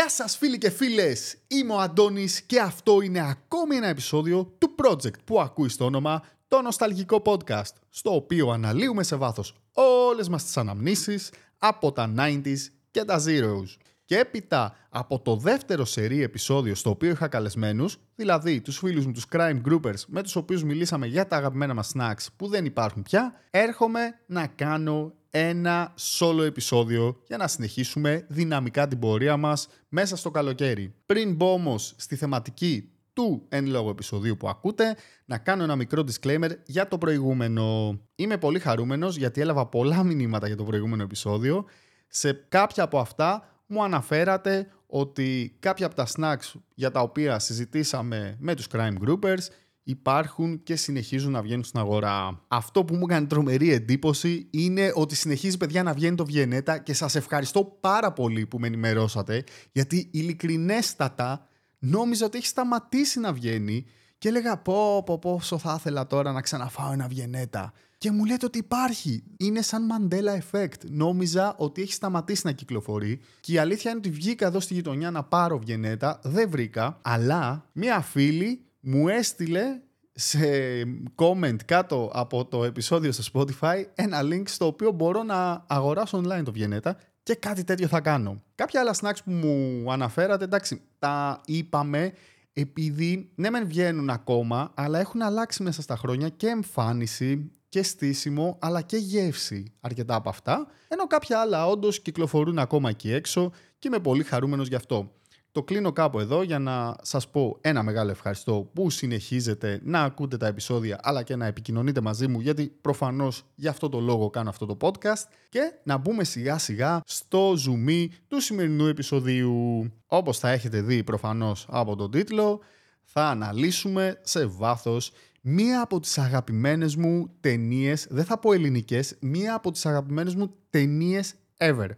Γεια σας φίλοι και φίλες, είμαι ο Αντώνης και αυτό είναι ακόμη ένα επεισόδιο του project που ακούεις στο όνομα το Νοσταλγικό Podcast, στο οποίο αναλύουμε σε βάθος όλες μας τις αναμνήσεις από τα 90s και τα Zeros. Και έπειτα από το δεύτερο σερί επεισόδιο στο οποίο είχα καλεσμένους, δηλαδή τους φίλους μου τους crime groupers με τους οποίους μιλήσαμε για τα αγαπημένα μας snacks που δεν υπάρχουν πια, έρχομαι να κάνω ένα solo επεισόδιο για να συνεχίσουμε δυναμικά την πορεία μας μέσα στο καλοκαίρι. Πριν μπω όμως στη θεματική του εν λόγω επεισοδίου που ακούτε, να κάνω ένα μικρό disclaimer για το προηγούμενο. Είμαι πολύ χαρούμενος γιατί έλαβα πολλά μηνύματα για το προηγούμενο επεισόδιο. Σε κάποια από αυτά μου αναφέρατε ότι κάποια από τα snacks για τα οποία συζητήσαμε με τους crime groupers υπάρχουν και συνεχίζουν να βγαίνουν στην αγορά. Αυτό που μου έκανε τρομερή εντύπωση είναι ότι συνεχίζει παιδιά να βγαίνει το Βιενέτα και σας ευχαριστώ πάρα πολύ που με ενημερώσατε γιατί ειλικρινέστατα νόμιζα ότι έχει σταματήσει να βγαίνει και έλεγα πω πω πόσο θα ήθελα τώρα να ξαναφάω ένα Βιενέτα. Και μου λέτε ότι υπάρχει. Είναι σαν Mandela Effect. Νόμιζα ότι έχει σταματήσει να κυκλοφορεί. Και η αλήθεια είναι ότι βγήκα εδώ στη γειτονιά να πάρω Βιενέτα. Δεν βρήκα. Αλλά μία φίλη μου έστειλε σε comment κάτω από το επεισόδιο στο Spotify ένα link στο οποίο μπορώ να αγοράσω online το Βιενέτα και κάτι τέτοιο θα κάνω. Κάποια άλλα snacks που μου αναφέρατε, εντάξει, τα είπαμε επειδή ναι μεν βγαίνουν ακόμα, αλλά έχουν αλλάξει μέσα στα χρόνια και εμφάνιση και στήσιμο, αλλά και γεύση αρκετά από αυτά, ενώ κάποια άλλα όντως κυκλοφορούν ακόμα εκεί έξω και είμαι πολύ χαρούμενος γι' αυτό. Το κλείνω κάπου εδώ για να σας πω ένα μεγάλο ευχαριστώ που συνεχίζετε να ακούτε τα επεισόδια αλλά και να επικοινωνείτε μαζί μου γιατί προφανώς γι' αυτό το λόγο κάνω αυτό το podcast και να μπούμε σιγά σιγά στο zoom του σημερινού επεισοδίου. Όπως θα έχετε δει προφανώς από τον τίτλο θα αναλύσουμε σε βάθος μία από τις αγαπημένες μου ταινίες, δεν θα πω ελληνικές, μία από τις αγαπημένες μου ταινίες ever.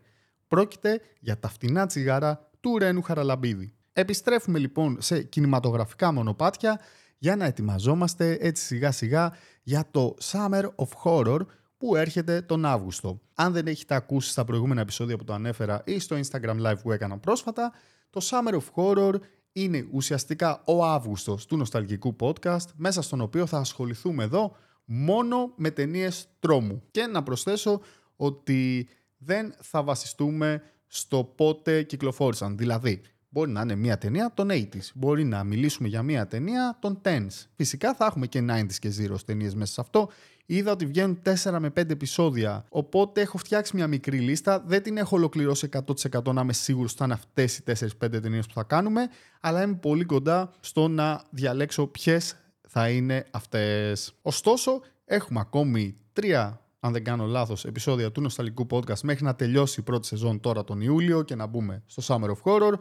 Πρόκειται για τα φτηνά τσιγάρα του Ρένου Χαραλαμπίδη. Επιστρέφουμε λοιπόν σε κινηματογραφικά μονοπάτια για να ετοιμαζόμαστε έτσι σιγά σιγά για το Summer of Horror που έρχεται τον Αύγουστο. Αν δεν έχετε ακούσει στα προηγούμενα επεισόδια που το ανέφερα ή στο Instagram Live που έκανα πρόσφατα, το Summer of Horror είναι ουσιαστικά ο Αύγουστος του νοσταλγικού podcast, μέσα στον οποίο θα ασχοληθούμε εδώ μόνο με ταινίες τρόμου. Και να προσθέσω ότι δεν θα βασιστούμε στο πότε κυκλοφόρησαν. Δηλαδή, μπορεί να είναι μια ταινία των 80s, μπορεί να μιλήσουμε για μια ταινία των 10s. Φυσικά θα έχουμε και 90s και 0 ταινίες μέσα σε αυτό. Είδα ότι βγαίνουν 4 με 5 επεισόδια, οπότε έχω φτιάξει μια μικρή λίστα. Δεν την έχω ολοκληρώσει 100% να είμαι σίγουρος ότι θα είναι αυτές οι 4-5 ταινίες που θα κάνουμε, αλλά είμαι πολύ κοντά στο να διαλέξω ποιες θα είναι αυτές. Ωστόσο, έχουμε ακόμη τρία αν δεν κάνω λάθος, επεισόδια του Νοσταλικού Podcast μέχρι να τελειώσει η πρώτη σεζόν τώρα τον Ιούλιο και να μπούμε στο Summer of Horror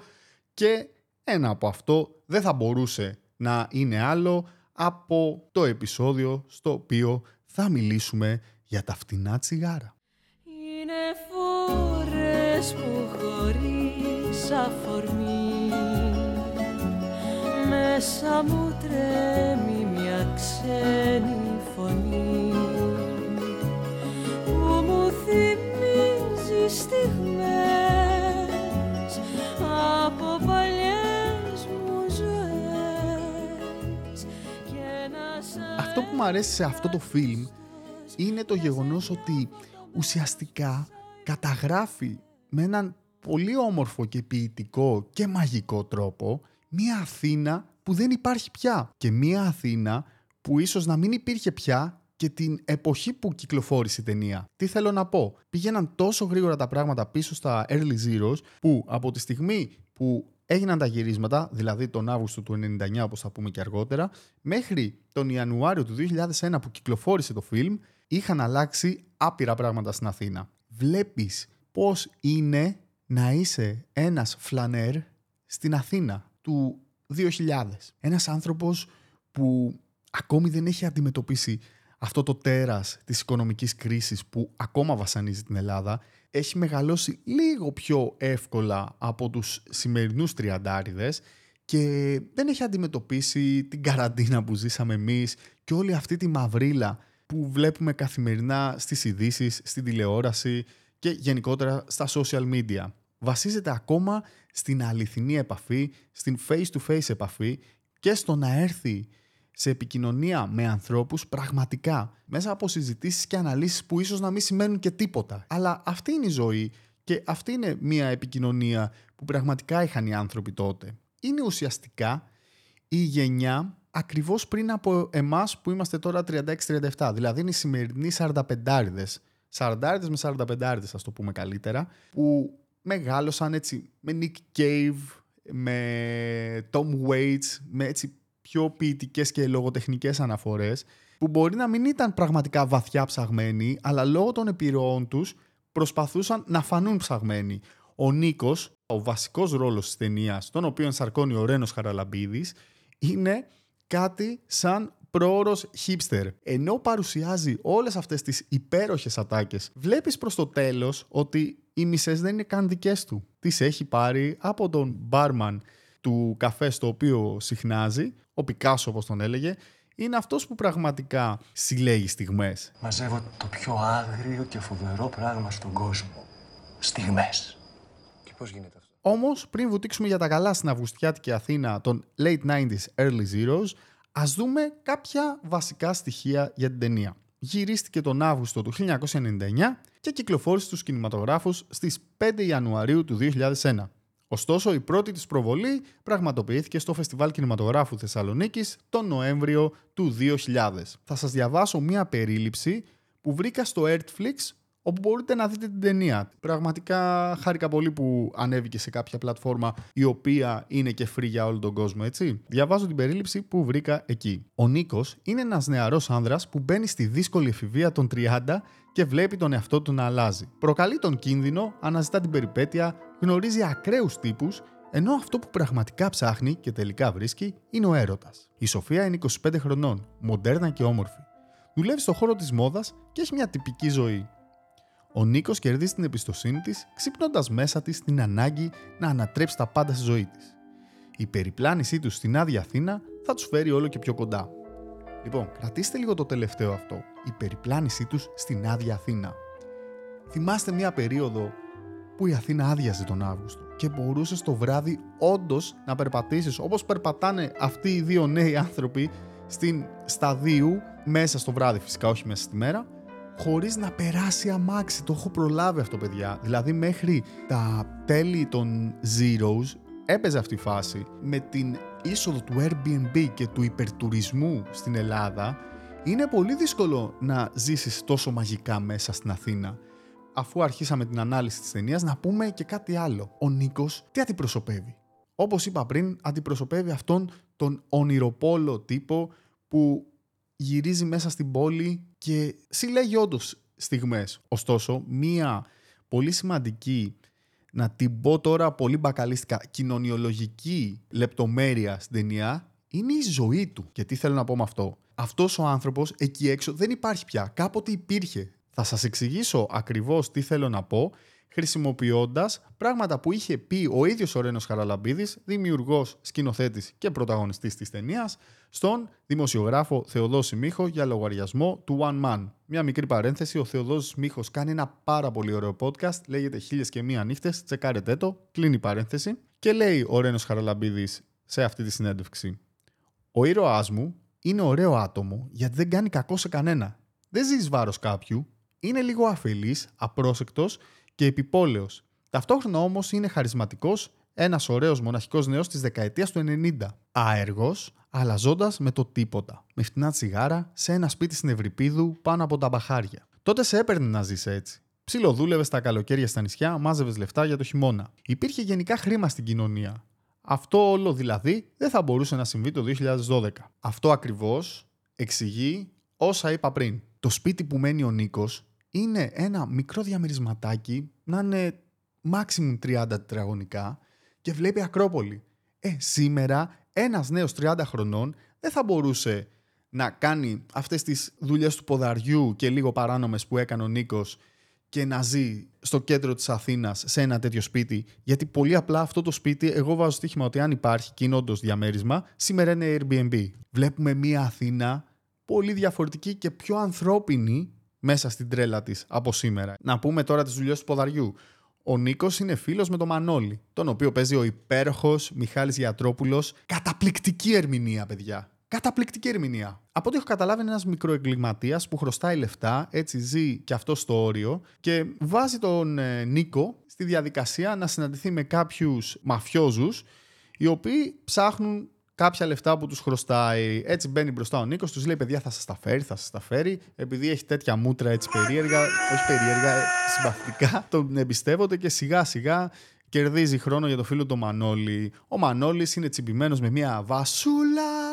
και ένα από αυτό δεν θα μπορούσε να είναι άλλο από το επεισόδιο στο οποίο θα μιλήσουμε για τα φτηνά τσιγάρα. Είναι φορές που χωρίς αφορμή μέσα μου τρέμει μια ξένη φωνή στιγμές από παλιές μου ζωές. Αυτό που μου αρέσει σε αυτό το φιλμ είναι το γεγονός ότι ουσιαστικά καταγράφει με έναν πολύ όμορφο και ποιητικό και μαγικό τρόπο μία Αθήνα που δεν υπάρχει πια. Και μία Αθήνα που ίσως να μην υπήρχε πια και την εποχή που κυκλοφόρησε η ταινία. Τι θέλω να πω; Πήγαιναν τόσο γρήγορα τα πράγματα πίσω στα early zeros που από τη στιγμή που έγιναν τα γυρίσματα, δηλαδή τον Αύγουστο του 99 όπως θα πούμε και αργότερα, μέχρι τον Ιανουάριο του 2001 που κυκλοφόρησε το φιλμ, είχαν αλλάξει άπειρα πράγματα στην Αθήνα. Βλέπεις πώς είναι να είσαι ένας φλανέρ στην Αθήνα του 2000. Ένας άνθρωπος που ακόμη δεν έχει αντιμετωπίσει αυτό το τέρας της οικονομικής κρίσης που ακόμα βασανίζει την Ελλάδα έχει μεγαλώσει λίγο πιο εύκολα από τους σημερινούς τριαντάριδες και δεν έχει αντιμετωπίσει την καραντίνα που ζήσαμε εμείς και όλη αυτή τη μαυρίλα που βλέπουμε καθημερινά στις ειδήσει, στην τηλεόραση και γενικότερα στα social media. βασίζεται ακόμα στην αληθινή επαφή, στην face-to-face επαφή και στο να έρθει σε επικοινωνία με ανθρώπους πραγματικά, μέσα από συζητήσεις και αναλύσεις που ίσως να μην σημαίνουν και τίποτα. Αλλά αυτή είναι η ζωή και αυτή είναι μια επικοινωνία που πραγματικά είχαν οι άνθρωποι τότε. Είναι ουσιαστικά η γενιά ακριβώς πριν από εμάς που είμαστε τώρα 36-37. Δηλαδή είναι οι σημερινοί 45άριδες. 40 με 45 ας το πούμε καλύτερα, που μεγάλωσαν έτσι με Nick Cave, με Tom Waits, με έτσι πιο ποιητικές και λογοτεχνικές αναφορές, που μπορεί να μην ήταν πραγματικά βαθιά ψαγμένοι, αλλά λόγω των επιρροών τους προσπαθούσαν να φανούν ψαγμένοι. Ο Νίκος, ο βασικός ρόλος της ταινίας, τον οποίο ενσαρκώνει ο Ρένος Χαραλαμπίδης, είναι κάτι σαν πρόωρος hipster. Ενώ παρουσιάζει όλες αυτές τις υπέροχες ατάκες, βλέπεις προς το τέλος ότι οι μισές δεν είναι καν δικές του. Τις έχει πάρει από τον μπάρμαν του καφέ στο οποίο συχνάζει, ο Πικάσο όπως τον έλεγε, είναι αυτός που πραγματικά συλλέγει στιγμές. Μαζεύω το πιο άγριο και φοβερό πράγμα στον κόσμο. Στιγμές. Και πώς γίνεται αυτό; Όμως, πριν βουτήξουμε για τα καλά στην Αυγουστιάτικη Αθήνα των late 90s, early zeros, ας δούμε κάποια βασικά στοιχεία για την ταινία. Γυρίστηκε τον Αύγουστο του 1999 και κυκλοφόρησε στους κινηματογράφους στις 5 Ιανουαρίου του 2001. Ωστόσο, η πρώτη της προβολή πραγματοποιήθηκε στο Φεστιβάλ Κινηματογράφου Θεσσαλονίκης τον Νοέμβριο του 2000. Θα σας διαβάσω μία περίληψη που βρήκα στο Netflix όπου μπορείτε να δείτε την ταινία. Πραγματικά χάρηκα πολύ που ανέβηκε σε κάποια πλατφόρμα η οποία είναι και free για όλο τον κόσμο, έτσι. Διαβάζω την περίληψη που βρήκα εκεί. Ο Νίκος είναι ένας νεαρός άνδρας που μπαίνει στη δύσκολη εφηβεία των 30 και βλέπει τον εαυτό του να αλλάζει. Προκαλεί τον κίνδυνο, αναζητά την περιπέτεια, γνωρίζει ακραίους τύπους ενώ αυτό που πραγματικά ψάχνει και τελικά βρίσκει είναι ο έρωτας. Η Σοφία είναι 25 χρονών, μοντέρνα και όμορφη. Δουλεύει στον χώρο της μόδας και έχει μια τυπική ζωή. Ο Νίκος κερδίζει την εμπιστοσύνη της, ξυπνώντας μέσα της την ανάγκη να ανατρέψει τα πάντα στη ζωή της. Η περιπλάνησή του στην άδεια Αθήνα θα τους φέρει όλο και πιο κοντά. Λοιπόν, κρατήστε λίγο το τελευταίο αυτό. Η περιπλάνησή τους στην άδεια Αθήνα. Θυμάστε μια περίοδο που η Αθήνα άδειαζε τον Αύγουστο και μπορούσες το βράδυ όντως να περπατήσεις όπως περπατάνε αυτοί οι δύο νέοι άνθρωποι στην σταδίου μέσα στο βράδυ φυσικά όχι μέσα στη μέρα χωρίς να περάσει αμάξι. Το έχω προλάβει αυτό, παιδιά. Δηλαδή, μέχρι τα τέλη των Zeros έπαιζε αυτή η φάση. Με την είσοδο του Airbnb και του υπερτουρισμού στην Ελλάδα, είναι πολύ δύσκολο να ζήσεις τόσο μαγικά μέσα στην Αθήνα. Αφού αρχίσαμε την ανάλυση της ταινίας, να πούμε και κάτι άλλο. Ο Νίκος τι αντιπροσωπεύει; Όπως είπα πριν, αντιπροσωπεύει αυτόν τον ονειροπόλο τύπο που γυρίζει μέσα στην πόλη και συλλέγει όντως στιγμές. Ωστόσο, μία πολύ σημαντική, να την πω τώρα πολύ μπακαλίστικα, κοινωνιολογική λεπτομέρεια στην ταινία είναι η ζωή του. Και τι θέλω να πω με αυτό; Αυτός ο άνθρωπος εκεί έξω δεν υπάρχει πια. Κάποτε υπήρχε. Θα σας εξηγήσω ακριβώς τι θέλω να πω χρησιμοποιώντας πράγματα που είχε πει ο ίδιος ο Ρένος Χαραλαμπίδης, δημιουργός, σκηνοθέτης και πρωταγωνιστής της ταινίας, στον δημοσιογράφο Θεοδόση Μίχο για λογαριασμό του One Man. Μια μικρή παρένθεση, ο Θεοδόση Μίχο κάνει ένα πάρα πολύ ωραίο podcast, λέγεται Χίλιες και Μία Νύχτες, τσεκάρετε το, κλείνει η παρένθεση. Και λέει ο Ρένος Χαραλαμπίδης σε αυτή τη συνέντευξη. Ο ήρωάς μου είναι ωραίο άτομο γιατί δεν κάνει κακό σε κανένα. Δεν ζει βάρος κάποιου, είναι λίγο αφελής, απρόσεκτος και επιπόλαιος. Ταυτόχρονα όμως είναι χαρισματικός, ένας ωραίος μοναχικός νέος της δεκαετίας του 90. Άεργο, αλλά ζώντα με το τίποτα. Με φτηνά τσιγάρα, σε ένα σπίτι στην Ευρυπίδου πάνω από τα μπαχάρια. Τότε σε έπαιρνε να ζεις έτσι. Ψιλοδούλευες τα καλοκαίρια στα νησιά, μάζευες λεφτά για το χειμώνα. Υπήρχε γενικά χρήμα στην κοινωνία. Αυτό όλο δηλαδή δεν θα μπορούσε να συμβεί το 2012. Αυτό ακριβώς εξηγεί όσα είπα πριν. Το σπίτι που μένει ο Νίκος είναι ένα μικρό διαμερισματάκι, να είναι maximum 30 τετραγωνικά και βλέπει Ακρόπολη. Ε, σήμερα ένας νέος 30 χρονών δεν θα μπορούσε να κάνει αυτές τις δουλειές του ποδαριού και λίγο παράνομες που έκανε ο Νίκος και να ζει στο κέντρο της Αθήνας σε ένα τέτοιο σπίτι. Γιατί πολύ απλά αυτό το σπίτι, εγώ βάζω στοίχημα ότι αν υπάρχει και διαμέρισμα, σήμερα είναι Airbnb. Βλέπουμε μια Αθήνα πολύ διαφορετική και πιο ανθρώπινη μέσα στην τρέλα της από σήμερα. Να πούμε τώρα τις δουλειές του ποδαριού. Ο Νίκος είναι φίλος με τον Μανώλη, τον οποίο παίζει ο υπέροχος Μιχάλης Γιατρόπουλος. Καταπληκτική ερμηνεία, παιδιά. Καταπληκτική ερμηνεία. Από ό,τι έχω καταλάβει, είναι ένας μικροεγκληματίας που χρωστάει λεφτά, έτσι ζει και αυτό στο όριο και βάζει τον ε, Νίκο στη διαδικασία να συναντηθεί με κάποιους μαφιόζους οι οποίοι ψάχνουν κάποια λεφτά που τους χρωστάει. Έτσι μπαίνει μπροστά ο Νίκος, τους λέει: Παιδιά, θα σας τα φέρει, θα σας τα φέρει. Επειδή έχει τέτοια μούτρα έτσι περίεργα, όχι περίεργα, ε, συμπαθητικά, τον εμπιστεύονται και σιγά σιγά κερδίζει χρόνο για το φίλο του Μανώλη. Ο Μανώλης είναι τσιμπημένος με μια βασούλα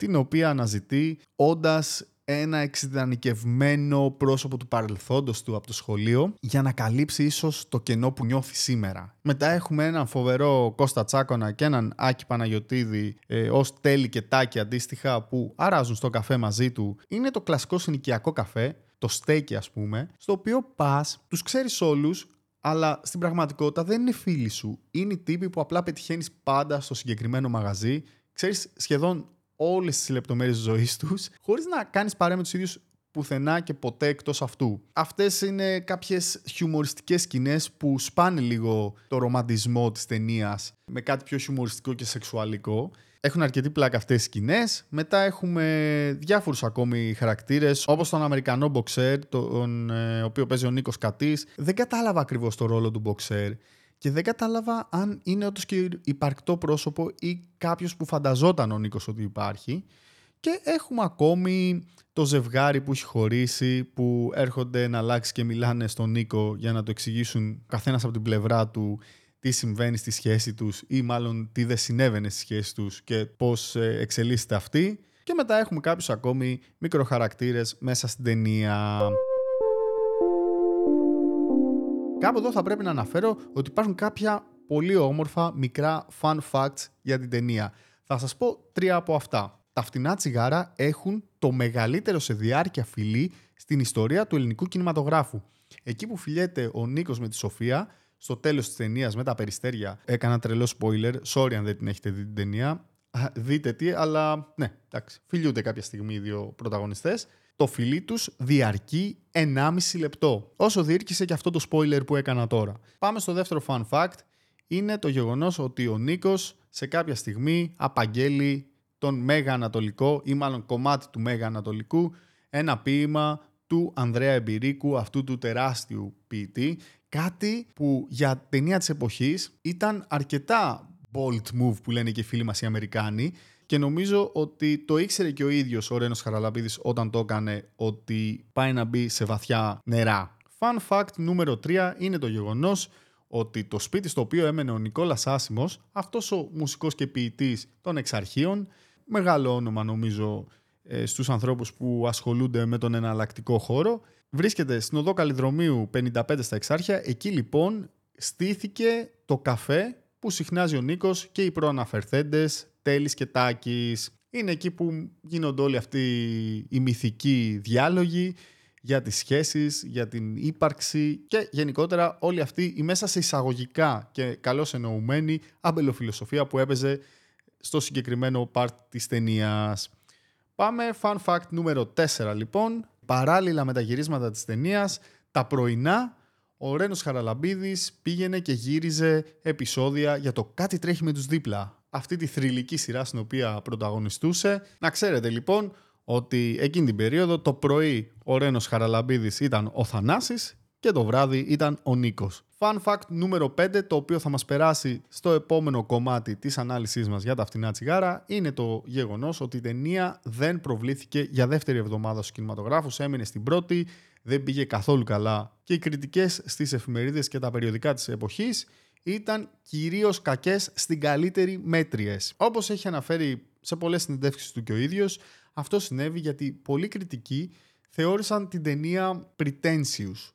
την οποία αναζητεί όντας ένα εξειδανικευμένο πρόσωπο του παρελθόντος του από το σχολείο για να καλύψει ίσως το κενό που νιώθει σήμερα. Μετά έχουμε έναν φοβερό Κώστα Τσάκονα και έναν Άκη Παναγιωτίδη ε, ως τέλη και τάκη αντίστοιχα που αράζουν στο καφέ μαζί του. Είναι το κλασικό συνοικιακό καφέ, το στέκι ας πούμε, στο οποίο πας, τους ξέρεις όλους, αλλά στην πραγματικότητα δεν είναι φίλοι σου. Είναι οι τύποι που απλά πετυχαίνεις πάντα στο συγκεκριμένο μαγαζί. Ξέρεις σχεδόν όλες τις λεπτομέρειες της ζωής τους, χωρίς να κάνεις παρέα με τους ίδιους πουθενά και ποτέ εκτός αυτού. Αυτές είναι κάποιες χιουμοριστικές σκηνές που σπάνε λίγο το ρομαντισμό της ταινίας με κάτι πιο χιουμοριστικό και σεξουαλικό. Έχουν αρκετή πλάκα αυτές οι σκηνές. Μετά έχουμε διάφορους ακόμη χαρακτήρες, όπως τον Αμερικανό μποξέρ, τον ε, οποίος παίζει ο Νίκος Κατής. Δεν κατάλαβα ακριβώς το ρόλο του μποξέρ και δεν κατάλαβα αν είναι όντως και υπαρκτό πρόσωπο ή κάποιος που φανταζόταν ο Νίκος ότι υπάρχει. Και έχουμε ακόμη το ζευγάρι που έχει χωρίσει, που έρχονται να αλλάξει και μιλάνε στον Νίκο για να το εξηγήσουν καθένας από την πλευρά του τι συμβαίνει στη σχέση τους ή μάλλον τι δεν συνέβαινε στη σχέση τους και πώς ε, εξελίσσεται αυτή. Και μετά έχουμε κάποιους ακόμη μικροχαρακτήρες μέσα στην ταινία. Κάπου εδώ θα πρέπει να αναφέρω ότι υπάρχουν κάποια πολύ όμορφα μικρά fun facts για την ταινία. Θα σας πω τρία από αυτά. Τα φτηνά τσιγάρα έχουν το μεγαλύτερο σε διάρκεια φιλί στην ιστορία του ελληνικού κινηματογράφου. Εκεί που φιλιέται ο Νίκος με τη Σοφία, στο τέλος της ταινίας με τα περιστέρια, έκανα τρελό spoiler, sorry αν δεν την έχετε δει την ταινία, δείτε τι, αλλά ναι, εντάξει, φιλιούνται κάποια στιγμή οι δύο πρωταγωνιστές το φιλί τους διαρκεί 1,5 λεπτό. Όσο διήρκησε και αυτό το spoiler που έκανα τώρα. Πάμε στο δεύτερο fun fact. Είναι το γεγονός ότι ο Νίκος σε κάποια στιγμή απαγγέλει τον Μέγα Ανατολικό ή μάλλον κομμάτι του Μέγα Ανατολικού ένα ποίημα του Ανδρέα Εμπειρίκου, αυτού του τεράστιου ποιητή, κάτι που για ταινία της εποχής ήταν αρκετά bold move που λένε και οι φίλοι μας οι Αμερικάνοι και νομίζω ότι το ήξερε και ο ίδιος ο Ρένος Χαραλαμπίδης όταν το έκανε ότι πάει να μπει σε βαθιά νερά. Fun fact νούμερο 3 είναι το γεγονός ότι το σπίτι στο οποίο έμενε ο Νικόλας Άσιμος, αυτός ο μουσικός και ποιητής των εξαρχείων, μεγάλο όνομα νομίζω ε, στους ανθρώπους που ασχολούνται με τον εναλλακτικό χώρο, βρίσκεται στην οδό Καλλιδρομίου 55 στα Εξάρχεια. Εκεί λοιπόν στήθηκε το καφέ που συχνάζει ο Νίκος και οι προαναφερθέντες Τέλης και Τάκης. Είναι εκεί που γίνονται όλοι αυτοί οι μυθικοί διάλογοι για τις σχέσεις, για την ύπαρξη και γενικότερα όλη αυτή η μέσα σε εισαγωγικά και καλώς εννοουμένη αμπελοφιλοσοφία που έπαιζε στο συγκεκριμένο part της ταινίας. Πάμε fun fact νούμερο 4 λοιπόν. Παράλληλα με τα γυρίσματα της ταινίας, τα πρωινά ο Ρένος Χαραλαμπίδης πήγαινε και γύριζε επεισόδια για το κάτι τρέχει με τους δίπλα αυτή τη θρηλυκή σειρά στην οποία πρωταγωνιστούσε. Να ξέρετε λοιπόν ότι εκείνη την περίοδο το πρωί ο Ρένος Χαραλαμπίδης ήταν ο Θανάσης και το βράδυ ήταν ο Νίκος. Fun fact νούμερο 5, το οποίο θα μας περάσει στο επόμενο κομμάτι της ανάλυσής μας για τα φτηνά τσιγάρα, είναι το γεγονός ότι η ταινία δεν προβλήθηκε για δεύτερη εβδομάδα στους κινηματογράφους, έμεινε στην πρώτη, δεν πήγε καθόλου καλά και οι κριτικές στις εφημερίδες και τα περιοδικά της εποχής ήταν κυρίως κακές στην καλύτερη μέτριες. Όπως έχει αναφέρει σε πολλές συνεντεύξεις του και ο ίδιος, αυτό συνέβη γιατί πολλοί κριτικοί θεώρησαν την ταινία pretentious,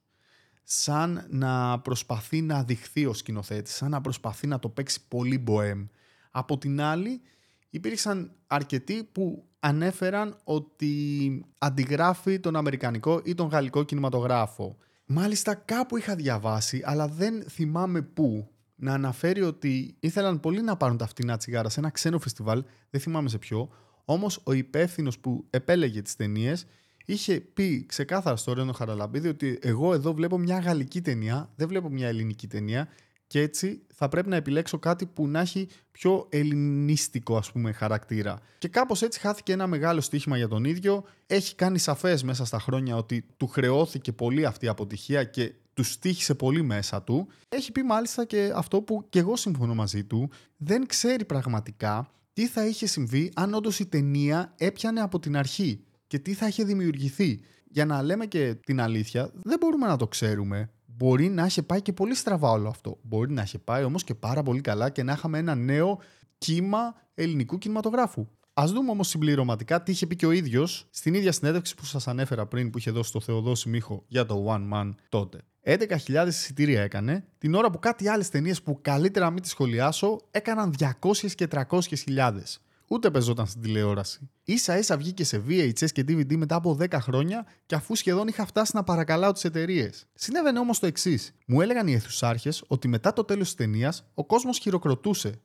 σαν να προσπαθεί να δειχθεί ο σκηνοθέτης, σαν να προσπαθεί να το παίξει πολύ μποέμ. Από την άλλη, υπήρξαν αρκετοί που ανέφεραν ότι αντιγράφει τον Αμερικανικό ή τον Γαλλικό κινηματογράφο. Μάλιστα κάπου είχα διαβάσει, αλλά δεν θυμάμαι πού, να αναφέρει ότι ήθελαν πολύ να πάρουν τα φτηνά τσιγάρα σε ένα ξένο φεστιβάλ, δεν θυμάμαι σε ποιο, όμως ο υπεύθυνος που επέλεγε τις ταινίες είχε πει ξεκάθαρα στο Ρένο Χαραλαμπίδη ότι εγώ εδώ βλέπω μια γαλλική ταινία, δεν βλέπω μια ελληνική ταινία και έτσι θα πρέπει να επιλέξω κάτι που να έχει πιο ελληνίστικο ας πούμε χαρακτήρα. Και κάπως έτσι χάθηκε ένα μεγάλο στοίχημα για τον ίδιο. Έχει κάνει σαφές μέσα στα χρόνια ότι του χρεώθηκε πολύ αυτή η αποτυχία και τους στήχησε πολύ μέσα του. Έχει πει μάλιστα και αυτό που και εγώ συμφωνώ μαζί του. Δεν ξέρει πραγματικά τι θα είχε συμβεί αν όντως η ταινία έπιανε από την αρχή και τι θα είχε δημιουργηθεί. Για να λέμε και την αλήθεια, δεν μπορούμε να το ξέρουμε. Μπορεί να είχε πάει και πολύ στραβά όλο αυτό. Μπορεί να είχε πάει όμως και πάρα πολύ καλά και να είχαμε ένα νέο κύμα ελληνικού κινηματογράφου. Α δούμε όμως συμπληρωματικά τι είχε πει και ο ίδιος στην ίδια συνέντευξη που σας ανέφερα πριν που είχε δώσει το Θεοδόση Μίχο για το One Man τότε. 11.000 εισιτήρια έκανε, την ώρα που κάτι άλλες ταινίες που καλύτερα μην τις σχολιάσω έκαναν 200 και 300.000. Ούτε πεζόταν στην τηλεόραση. σα ίσα βγήκε σε VHS και DVD μετά από 10 χρόνια και αφού σχεδόν είχα φτάσει να παρακαλάω τις εταιρείες. Συνέβαινε όμως το εξής. Μου έλεγαν οι αιθουσάρχες ότι μετά το τέλος της ταινίας ο κόσμος χειροκροτούσε.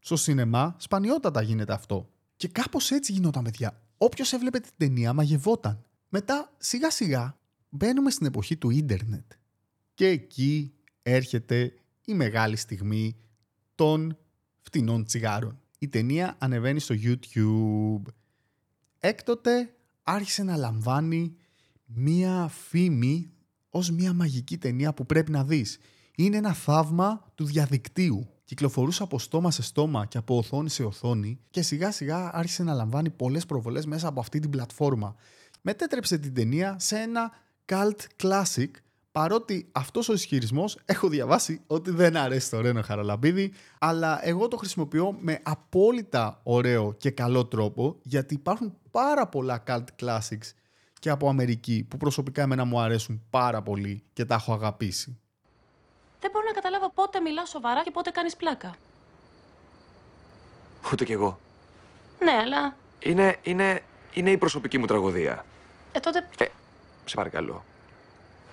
Στο σινεμά σπανιότατα γίνεται αυτό. Και κάπως έτσι γινόταν, παιδιά. Όποιος έβλεπε την ταινία μαγευόταν. Μετά σιγά σιγά μπαίνουμε στην εποχή του ίντερνετ. Και εκεί έρχεται η μεγάλη στιγμή των φτηνών τσιγάρων. Η ταινία ανεβαίνει στο YouTube. Έκτοτε άρχισε να λαμβάνει μία φήμη ως μία μαγική ταινία που πρέπει να δεις. Είναι ένα θαύμα του διαδικτύου. Κυκλοφορούσε από στόμα σε στόμα και από οθόνη σε οθόνη και σιγά σιγά άρχισε να λαμβάνει πολλές προβολές μέσα από αυτή την πλατφόρμα. Μετέτρεψε την ταινία σε ένα cult classic Παρότι αυτός ο ισχυρισμός έχω διαβάσει ότι δεν αρέσει το Ρένο Χαραλαμπίδη, αλλά εγώ το χρησιμοποιώ με απόλυτα ωραίο και καλό τρόπο γιατί υπάρχουν πάρα πολλά cult classics και από Αμερική που προσωπικά εμένα μου αρέσουν πάρα πολύ και τα έχω αγαπήσει. Δεν μπορώ να καταλάβω πότε μιλά σοβαρά και πότε κάνεις πλάκα. Ούτε κι εγώ. Ναι, αλλά. Είναι, είναι, είναι η προσωπική μου τραγωδία. Ε, τότε. Ε, σε παρακαλώ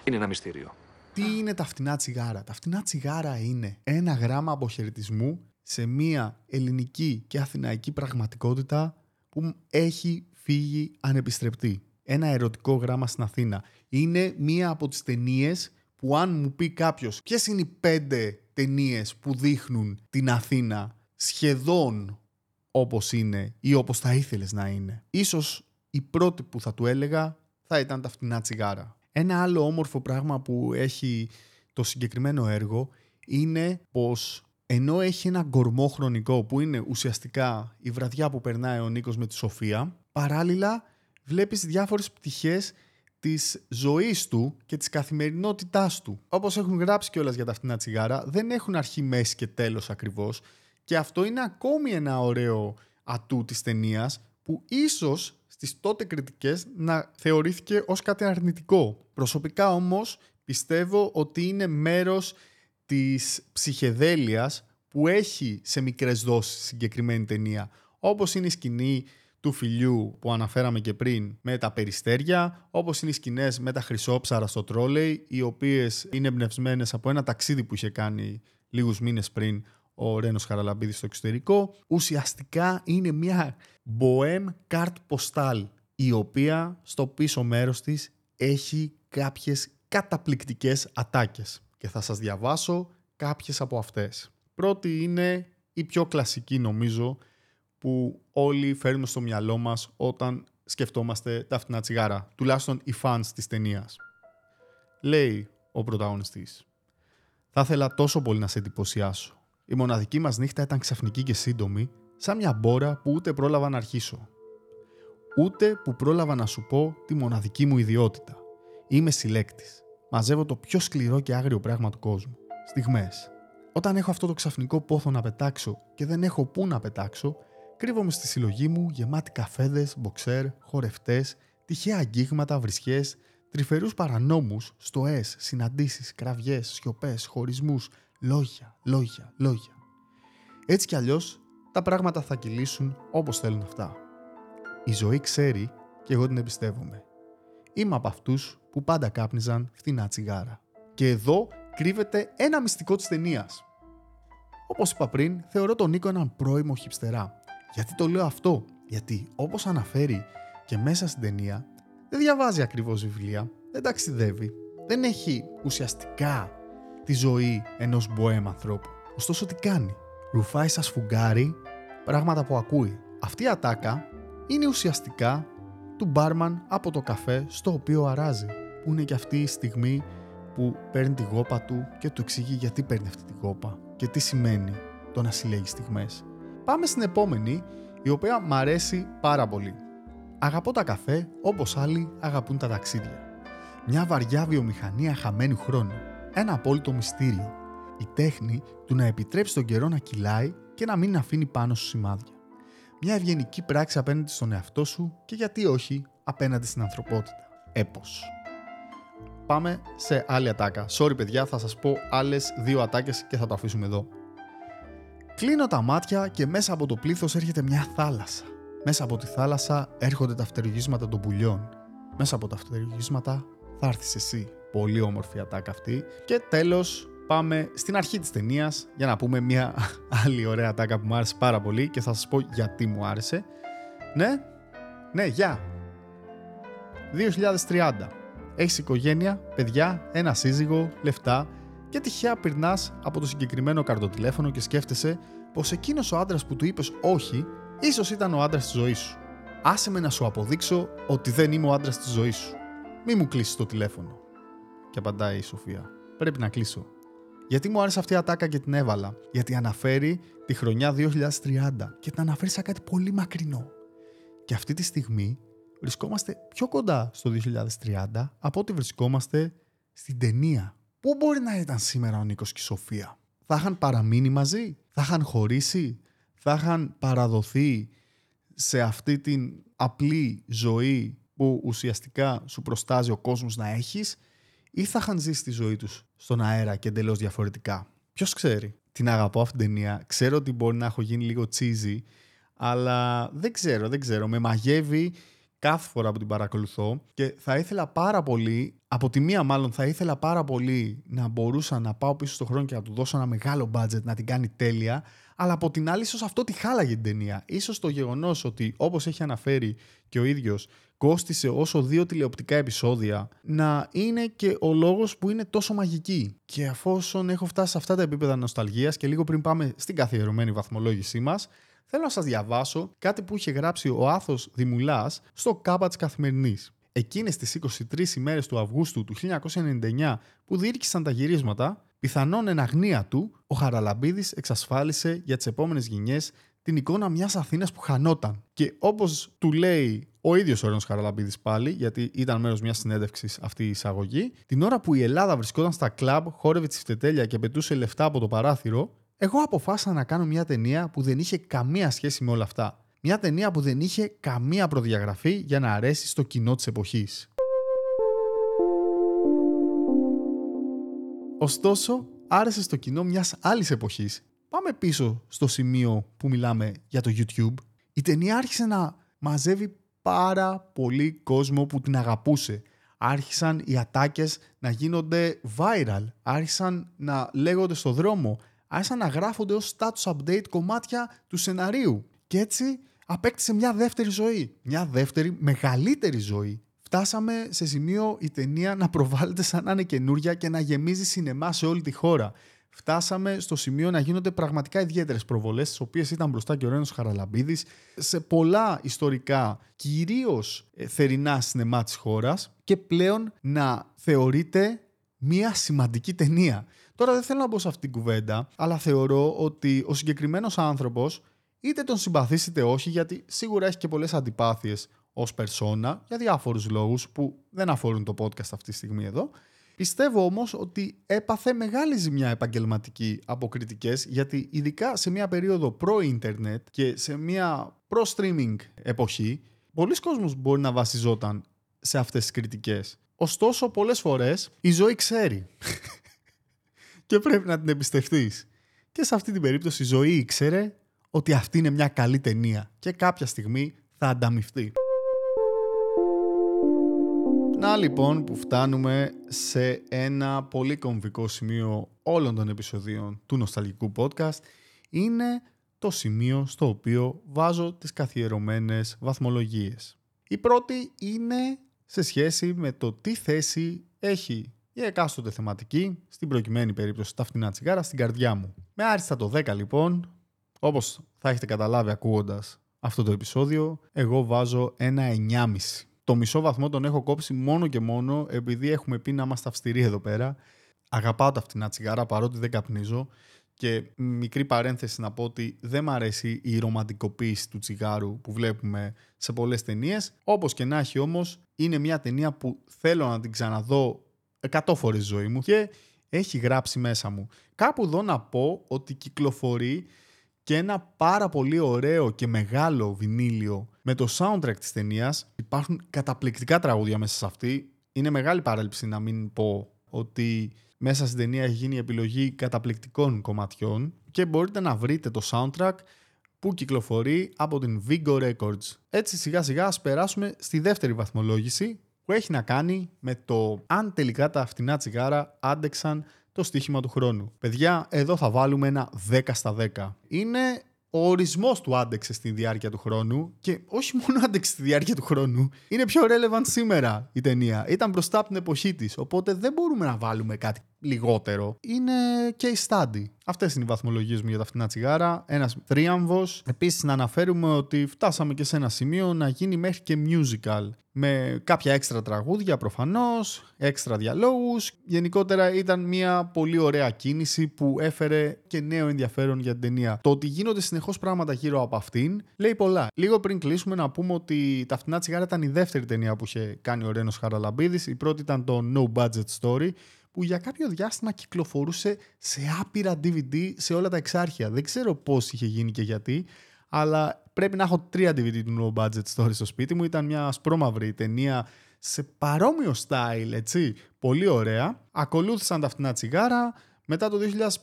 είναι ένα μυστήριο. Τι είναι τα φτηνά τσιγάρα; Τα φτηνά τσιγάρα είναι ένα γράμμα αποχαιρετισμού σε μια ελληνική και αθηναϊκή πραγματικότητα που έχει φύγει ανεπιστρεπτή. Ένα ερωτικό γράμμα στην Αθήνα. Είναι μία από τις ταινίες που αν μου πει κάποιος ποιες είναι οι πέντε ταινίες που δείχνουν την Αθήνα σχεδόν όπως είναι ή όπως θα ήθελες να είναι. Ίσως η πρώτη που θα του έλεγα θα ήταν τα φτηνά τσιγάρα. Ένα άλλο όμορφο πράγμα που έχει το συγκεκριμένο έργο είναι πως ενώ έχει ένα γκορμό χρονικό που είναι ουσιαστικά η βραδιά που περνάει ο Νίκος με τη Σοφία, παράλληλα βλέπεις διάφορες πτυχές της ζωής του και της καθημερινότητάς του. Όπως έχουν γράψει κιόλας για τα φτηνά τσιγάρα, δεν έχουν αρχή, μέση και τέλος ακριβώς και αυτό είναι ακόμη ένα ωραίο ατού της ταινίας που ίσως στις τότε κριτικές να θεωρήθηκε ως κάτι αρνητικό. Προσωπικά όμως πιστεύω ότι είναι μέρος της ψυχεδέλειας που έχει σε μικρές δόσεις συγκεκριμένη ταινία. Όπως είναι η σκηνή του φιλιού που αναφέραμε και πριν με τα περιστέρια, όπως είναι οι σκηνές με τα χρυσόψαρα στο τρόλεϊ, οι οποίες είναι εμπνευσμένες από ένα ταξίδι που είχε κάνει λίγους μήνες πριν ο Ρένος Χαραλαμπίδης στο εξωτερικό. Ουσιαστικά είναι μια bohem carte postal η οποία στο πίσω μέρος της έχει κάποιες καταπληκτικές ατάκες και θα σας διαβάσω κάποιες από αυτές. Πρώτη είναι η πιο κλασική νομίζω που όλοι φέρνουμε στο μυαλό μας όταν σκεφτόμαστε τα φτηνά τσιγάρα, τουλάχιστον οι fans της ταινίας. Λέει ο πρωταγωνιστής «Θα ήθελα τόσο πολύ να σε εντυπωσιάσω. Η μοναδική μας νύχτα ήταν ξαφνική και σύντομη, σαν μια μπόρα που ούτε πρόλαβα να αρχίσω. Ούτε που πρόλαβα να σου πω τη μοναδική μου ιδιότητα. Είμαι συλλέκτης. Μαζεύω το πιο σκληρό και άγριο πράγμα του κόσμου. Στιγμές. Όταν έχω αυτό το ξαφνικό πόθο να πετάξω και δεν έχω πού να πετάξω, κρύβομαι στη συλλογή μου γεμάτη καφέδες, μποξέρ, χορευτές, τυχαία αγγίγματα, βρισχές, τρυφερούς παρανόμους, στοές, συναντήσεις, κραυγές, σιωπές, χωρισμούς, λόγια, λόγια, λόγια. Έτσι κι αλλιώς τα πράγματα θα κυλήσουν όπως θέλουν αυτά. Η ζωή ξέρει και εγώ την εμπιστεύομαι. Είμαι από αυτούς που πάντα κάπνιζαν φθηνά τσιγάρα. Και εδώ κρύβεται ένα μυστικό της ταινίας. Όπως είπα πριν, θεωρώ τον Νίκο έναν πρώιμο χυψτερά. Γιατί το λέω αυτό, γιατί όπως αναφέρει και μέσα στην ταινία, δεν διαβάζει ακριβώς βιβλία, δεν ταξιδεύει, δεν έχει ουσιαστικά τη ζωή ενός μποέμ ανθρώπου. Ωστόσο τι κάνει, ρουφάει σαν σφουγγάρι πράγματα που ακούει. Αυτή η ατάκα είναι ουσιαστικά του μπάρμαν από το καφέ στο οποίο αράζει. Που είναι και αυτή η στιγμή που παίρνει τη γόπα του και του εξηγεί γιατί παίρνει αυτή τη γόπα και τι σημαίνει το να συλλέγεις στιγμές. Πάμε στην επόμενη, η οποία μ' αρέσει πάρα πολύ. Αγαπώ τα καφέ όπως άλλοι αγαπούν τα ταξίδια. Μια βαριά βιομηχανία χαμένου χρόνου. Ένα απόλυτο μυστήριο. Η τέχνη του να επιτρέψει τον καιρό να κυλάει και να μην αφήνει πάνω σου σημάδια. Μια ευγενική πράξη απέναντι στον εαυτό σου και γιατί όχι απέναντι στην ανθρωπότητα. Έπος. Πάμε σε άλλη ατάκα. Sorry παιδιά, θα σας πω άλλες δύο ατάκες και θα το αφήσουμε εδώ. Κλείνω τα μάτια και μέσα από το πλήθος έρχεται μια θάλασσα. Μέσα από τη θάλασσα έρχονται τα φτερουγίσματα των πουλιών. Μέσα από τα φτερουγίσματα θα έρθεις εσύ. Πολύ όμορφη ατάκα αυτή. Και τέλος πάμε στην αρχή της ταινίας για να πούμε μια άλλη ωραία ατάκα που μου άρεσε πάρα πολύ και θα σας πω γιατί μου άρεσε. Ναι, ναι, γεια. 2030. Έχεις οικογένεια, παιδιά, ένα σύζυγο, λεφτά και τυχαία πυρνάς από το συγκεκριμένο καρτοτηλέφωνο και σκέφτεσαι πως εκείνος ο άντρας που του είπες όχι, ίσως ήταν ο άντρας της ζωής σου. Άσε με να σου αποδείξω ότι δεν είμαι ο άντρας της ζωής σου. Μη μου κλείσεις το τηλέφωνο. Και απαντάει η Σοφία. Πρέπει να κλείσω. Γιατί μου άρεσε αυτή η ατάκα και την έβαλα. Γιατί αναφέρει τη χρονιά 2030 και την αναφέρει σαν κάτι πολύ μακρινό. Και αυτή τη στιγμή βρισκόμαστε πιο κοντά στο 2030 από ότι βρισκόμαστε στην ταινία Πού μπορεί να ήταν σήμερα ο Νίκος και η Σοφία; Θα είχαν παραμείνει μαζί, θα είχαν χωρίσει, θα είχαν παραδοθεί σε αυτή την απλή ζωή που ουσιαστικά σου προστάζει ο κόσμος να έχεις; Ή θα είχαν ζήσει τη ζωή τους στον αέρα και εντελώς διαφορετικά. Ποιος ξέρει. Την αγαπώ αυτήν την ταινία. Ξέρω ότι μπορεί να έχω γίνει λίγο cheesy, αλλά δεν ξέρω, δεν ξέρω. Με μαγεύει κάθε φορά που την παρακολουθώ και θα ήθελα πάρα πολύ, από τη μία μάλλον θα ήθελα πάρα πολύ να μπορούσα να πάω πίσω στον χρόνο και να του δώσω ένα μεγάλο budget να την κάνει τέλεια, αλλά από την άλλη ίσως αυτό τη χάλαγε την ταινία. Ίσως το γεγονός ότι όπως έχει αναφέρει και ο ίδιος κόστισε όσο δύο τηλεοπτικά επεισόδια να είναι και ο λόγος που είναι τόσο μαγική. Και αφόσον έχω φτάσει σε αυτά τα επίπεδα νοσταλγίας και λίγο πριν πάμε στην καθιερωμένη βαθμολόγησή μας, θέλω να σας διαβάσω κάτι που είχε γράψει ο Άθος Δημουλάς στο κάμπα της Καθημερινής. Εκείνες τις 23 ημέρες του Αυγούστου του 1999 που διήρκησαν τα γυρίσματα, πιθανόν εν αγνία του, ο Χαραλαμπίδης εξασφάλισε για τις επόμενες γενιές την εικόνα μιας Αθήνας που χανόταν. Και όπως του λέει ο ίδιος ο Ρένος Χαραλαμπίδης πάλι, γιατί ήταν μέρος μιας συνέντευξης αυτή η εισαγωγή, την ώρα που η Ελλάδα βρισκόταν στα κλαμπ, χόρευε τη φτετέλια και πετούσε λεφτά από το παράθυρο, εγώ αποφάσισα να κάνω μια ταινία που δεν είχε καμία σχέση με όλα αυτά. Μια ταινία που δεν είχε καμία προδιαγραφή για να αρέσει στο κοινό της εποχής. Ωστόσο, άρεσε στο κοινό μιας άλλης εποχής. Πάμε πίσω στο σημείο που μιλάμε για το YouTube. Η ταινία άρχισε να μαζεύει πάρα πολύ κόσμο που την αγαπούσε. Άρχισαν οι ατάκες να γίνονται viral. Άρχισαν να λέγονται στο δρόμο άρχισαν να γράφονται ως status update κομμάτια του σεναρίου. Και έτσι απέκτησε μια δεύτερη ζωή. Μια δεύτερη μεγαλύτερη ζωή. Φτάσαμε σε σημείο η ταινία να προβάλλεται σαν να είναι καινούρια και να γεμίζει σινεμά σε όλη τη χώρα. Φτάσαμε στο σημείο να γίνονται πραγματικά ιδιαίτερες προβολές, τις οποίες ήταν μπροστά και ο Ρένος Χαραλαμπίδης, σε πολλά ιστορικά, κυρίως ε, θερινά σινεμά της χώρας και πλέον να θεωρείται μια σημαντική ταινία. Τώρα δεν θέλω να μπω σε αυτήν την κουβέντα, αλλά θεωρώ ότι ο συγκεκριμένος άνθρωπος, είτε τον συμπαθήσει είτε όχι, γιατί σίγουρα έχει και πολλές αντιπάθειες ως περσόνα για διάφορους λόγους που δεν αφορούν το podcast αυτή τη στιγμή εδώ. Πιστεύω όμως ότι έπαθε μεγάλη ζημιά επαγγελματική από κριτικές, γιατί ειδικά σε μια περίοδο προ-ίντερνετ και σε μια προ-streaming εποχή, πολλοί κόσμος μπορεί να βασιζόταν σε αυτές τις κριτικές. Ωστόσο, πολλές φορές η ζωή ξέρει και πρέπει να την εμπιστευτείς. Και σε αυτή την περίπτωση η ζωή ήξερε ότι αυτή είναι μια καλή ταινία και κάποια στιγμή θα ανταμυφθεί. Να λοιπόν που φτάνουμε σε ένα πολύ κομβικό σημείο όλων των επεισοδίων του Νοσταλγικού Podcast είναι το σημείο στο οποίο βάζω τις καθιερωμένες βαθμολογίες. Η πρώτη είναι σε σχέση με το τι θέση έχει η εκάστοτε θεματική, στην προκειμένη περίπτωση τα φτηνά τσιγάρα, στην καρδιά μου. Με άριστα το 10 λοιπόν, όπως θα έχετε καταλάβει ακούγοντας αυτό το επεισόδιο, εγώ βάζω ένα 9,5. Το μισό βαθμό τον έχω κόψει μόνο και μόνο επειδή έχουμε πει να είμαστε αυστηροί εδώ πέρα. Αγαπάω τα φτηνά τσιγάρα παρότι δεν καπνίζω και μικρή παρένθεση να πω ότι δεν μ' αρέσει η ρομαντικοποίηση του τσιγάρου που βλέπουμε σε πολλές ταινίες. Όπως και να έχει όμως, είναι μια ταινία που θέλω να την ξαναδώ 100 φορές ζωή μου και έχει γράψει μέσα μου. Κάπου εδώ να πω ότι κυκλοφορεί και ένα πάρα πολύ ωραίο και μεγάλο βινίλιο με το soundtrack της ταινίας. Υπάρχουν καταπληκτικά τραγούδια μέσα σε αυτή. Είναι μεγάλη παρέλειψη να μην πω ότι μέσα στην ταινία έχει γίνει η επιλογή καταπληκτικών κομματιών και μπορείτε να βρείτε το soundtrack που κυκλοφορεί από την Vigo Records. Έτσι σιγά σιγά ας περάσουμε στη δεύτερη βαθμολόγηση που έχει να κάνει με το αν τελικά τα φτηνά τσιγάρα άντεξαν το στοίχημα του χρόνου. Παιδιά, εδώ θα βάλουμε ένα 10 στα 10. Είναι ο ορισμός του άντεξε στη διάρκεια του χρόνου και όχι μόνο άντεξε στη διάρκεια του χρόνου, είναι πιο relevant σήμερα η ταινία. Ήταν μπροστά από την εποχή της. Οπότε δεν μπορούμε να βάλουμε κάτι λιγότερο. Είναι case study. Αυτές είναι οι βαθμολογίες μου για τα φτηνά τσιγάρα. Ένας τρίαμβο. Επίσης, να αναφέρουμε ότι φτάσαμε και σε ένα σημείο να γίνει μέχρι και musical. Με κάποια έξτρα τραγούδια προφανώς, έξτρα διαλόγους. Γενικότερα ήταν μια πολύ ωραία κίνηση που έφερε και νέο ενδιαφέρον για την ταινία. Το ότι γίνονται συνεχώς πράγματα γύρω από αυτήν λέει πολλά. Λίγο πριν κλείσουμε να πούμε ότι τα φτηνά τσιγάρα ήταν η δεύτερη ταινία που είχε κάνει ο Ρένος Χαραλαμπίδης. Η πρώτη ήταν το No Budget Story που για κάποιο διάστημα κυκλοφορούσε σε άπειρα DVD σε όλα τα εξάρχεια. Δεν ξέρω πώς είχε γίνει και γιατί, αλλά πρέπει να έχω τρία DVD του No Budget Story στο σπίτι μου. Ήταν μια σπρώμαυρη ταινία σε παρόμοιο style, έτσι. Πολύ ωραία. Ακολούθησαν τα φτηνά τσιγάρα. Μετά το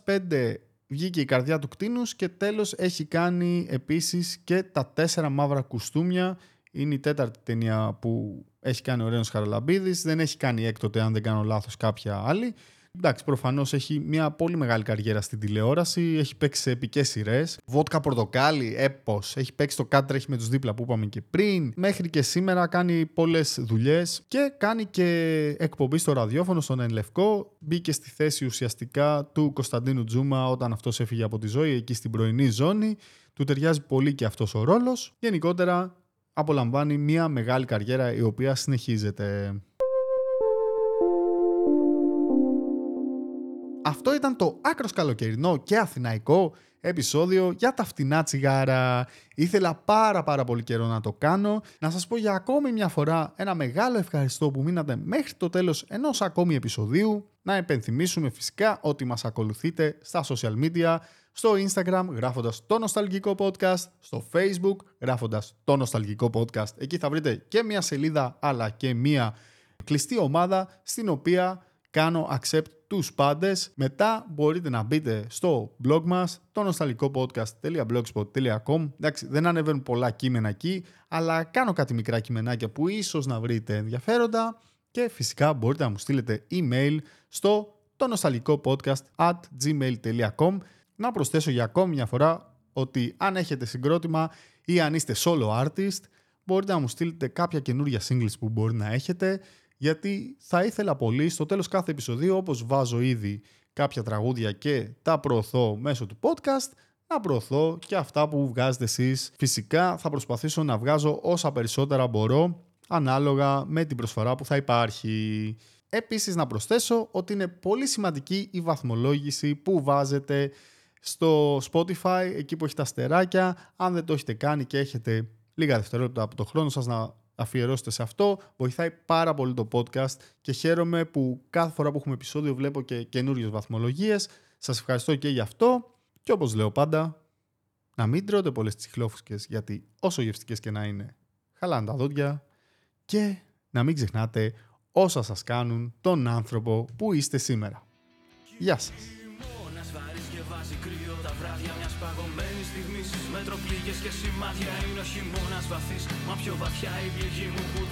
2005 βγήκε η καρδιά του κτίνους και τέλος έχει κάνει επίσης και τα τέσσερα μαύρα κουστούμια. Είναι η τέταρτη ταινία που έχει κάνει ο Ρένος Χαραλαμπίδης, δεν έχει κάνει έκτοτε αν δεν κάνω λάθος κάποια άλλη. Εντάξει, προφανώς έχει μια πολύ μεγάλη καριέρα στην τηλεόραση. Έχει παίξει σε επικές σειρές. Βότκα πορτοκάλι, έπος. Έχει παίξει το κάτι τρέχει με τους δίπλα που είπαμε και πριν. Μέχρι και σήμερα κάνει πολλές δουλειές και κάνει και εκπομπή στο ραδιόφωνο, στον Ενλευκό. Μπήκε στη θέση ουσιαστικά του Κωνσταντίνου Τζούμα όταν αυτός έφυγε από τη ζωή εκεί στην πρωινή ζώνη. Του ταιριάζει πολύ και αυτός ο ρόλος. Γενικότερα απολαμβάνει μια μεγάλη καριέρα η οποία συνεχίζεται. Αυτό ήταν το άκρος καλοκαιρινό και αθηναϊκό επεισόδιο για τα φτηνά τσιγάρα. Ήθελα πάρα πάρα πολύ καιρό να το κάνω. Να σας πω για ακόμη μια φορά ένα μεγάλο ευχαριστώ που μείνατε μέχρι το τέλος ενός ακόμη επεισοδίου. Να επενθυμίσουμε φυσικά ότι μας ακολουθείτε στα social media, στο Instagram γράφοντας το νοσταλγικό podcast, στο Facebook γράφοντας το νοσταλγικό podcast. Εκεί θα βρείτε και μια σελίδα αλλά και μια κλειστή ομάδα στην οποία κάνω accept τους πάντες. Μετά μπορείτε να μπείτε στο blog μας, το νοσταλικοπodcast.blogspot.com Εντάξει, δεν ανεβαίνουν πολλά κείμενα εκεί, αλλά κάνω κάτι μικρά κειμενάκια που ίσως να βρείτε ενδιαφέροντα και φυσικά μπορείτε να μου στείλετε email στο το at gmail.com να προσθέσω για ακόμη μια φορά ότι αν έχετε συγκρότημα ή αν είστε solo artist μπορείτε να μου στείλετε κάποια καινούργια singles που μπορεί να έχετε γιατί θα ήθελα πολύ στο τέλος κάθε επεισοδίου όπως βάζω ήδη κάποια τραγούδια και τα προωθώ μέσω του podcast να προωθώ και αυτά που βγάζετε εσείς. Φυσικά θα προσπαθήσω να βγάζω όσα περισσότερα μπορώ ανάλογα με την προσφορά που θα υπάρχει. Επίσης να προσθέσω ότι είναι πολύ σημαντική η βαθμολόγηση που βάζετε στο Spotify, εκεί που έχει τα στεράκια. Αν δεν το έχετε κάνει και έχετε λίγα δευτερόλεπτα από το χρόνο σας να αφιερώσετε σε αυτό. Βοηθάει πάρα πολύ το podcast και χαίρομαι που κάθε φορά που έχουμε επεισόδιο βλέπω και καινούριες βαθμολογίες. Σας ευχαριστώ και γι' αυτό. Και όπως λέω πάντα, να μην τρώτε πολλές τσιχλόφουσκες γιατί όσο γευστικές και να είναι, χαλάνε τα δόντια και να μην ξεχνάτε όσα σας κάνουν τον άνθρωπο που είστε σήμερα. Γεια σας!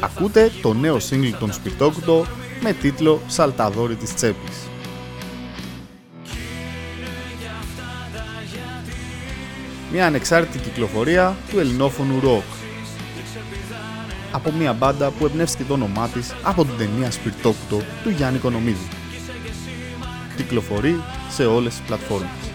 Ακούτε το νέο single των Σπιτόκουτο με τίτλο «Σαλταδόρη της τσέπης». Μια ανεξάρτητη κυκλοφορία του ελληνόφωνου ροκ. από μια μπάντα που εμπνεύστηκε το όνομά της από την ταινία Σπιρτόκουτο του Γιάννη Κονομίδη. Κυκλοφορεί σε όλες τις πλατφόρμες.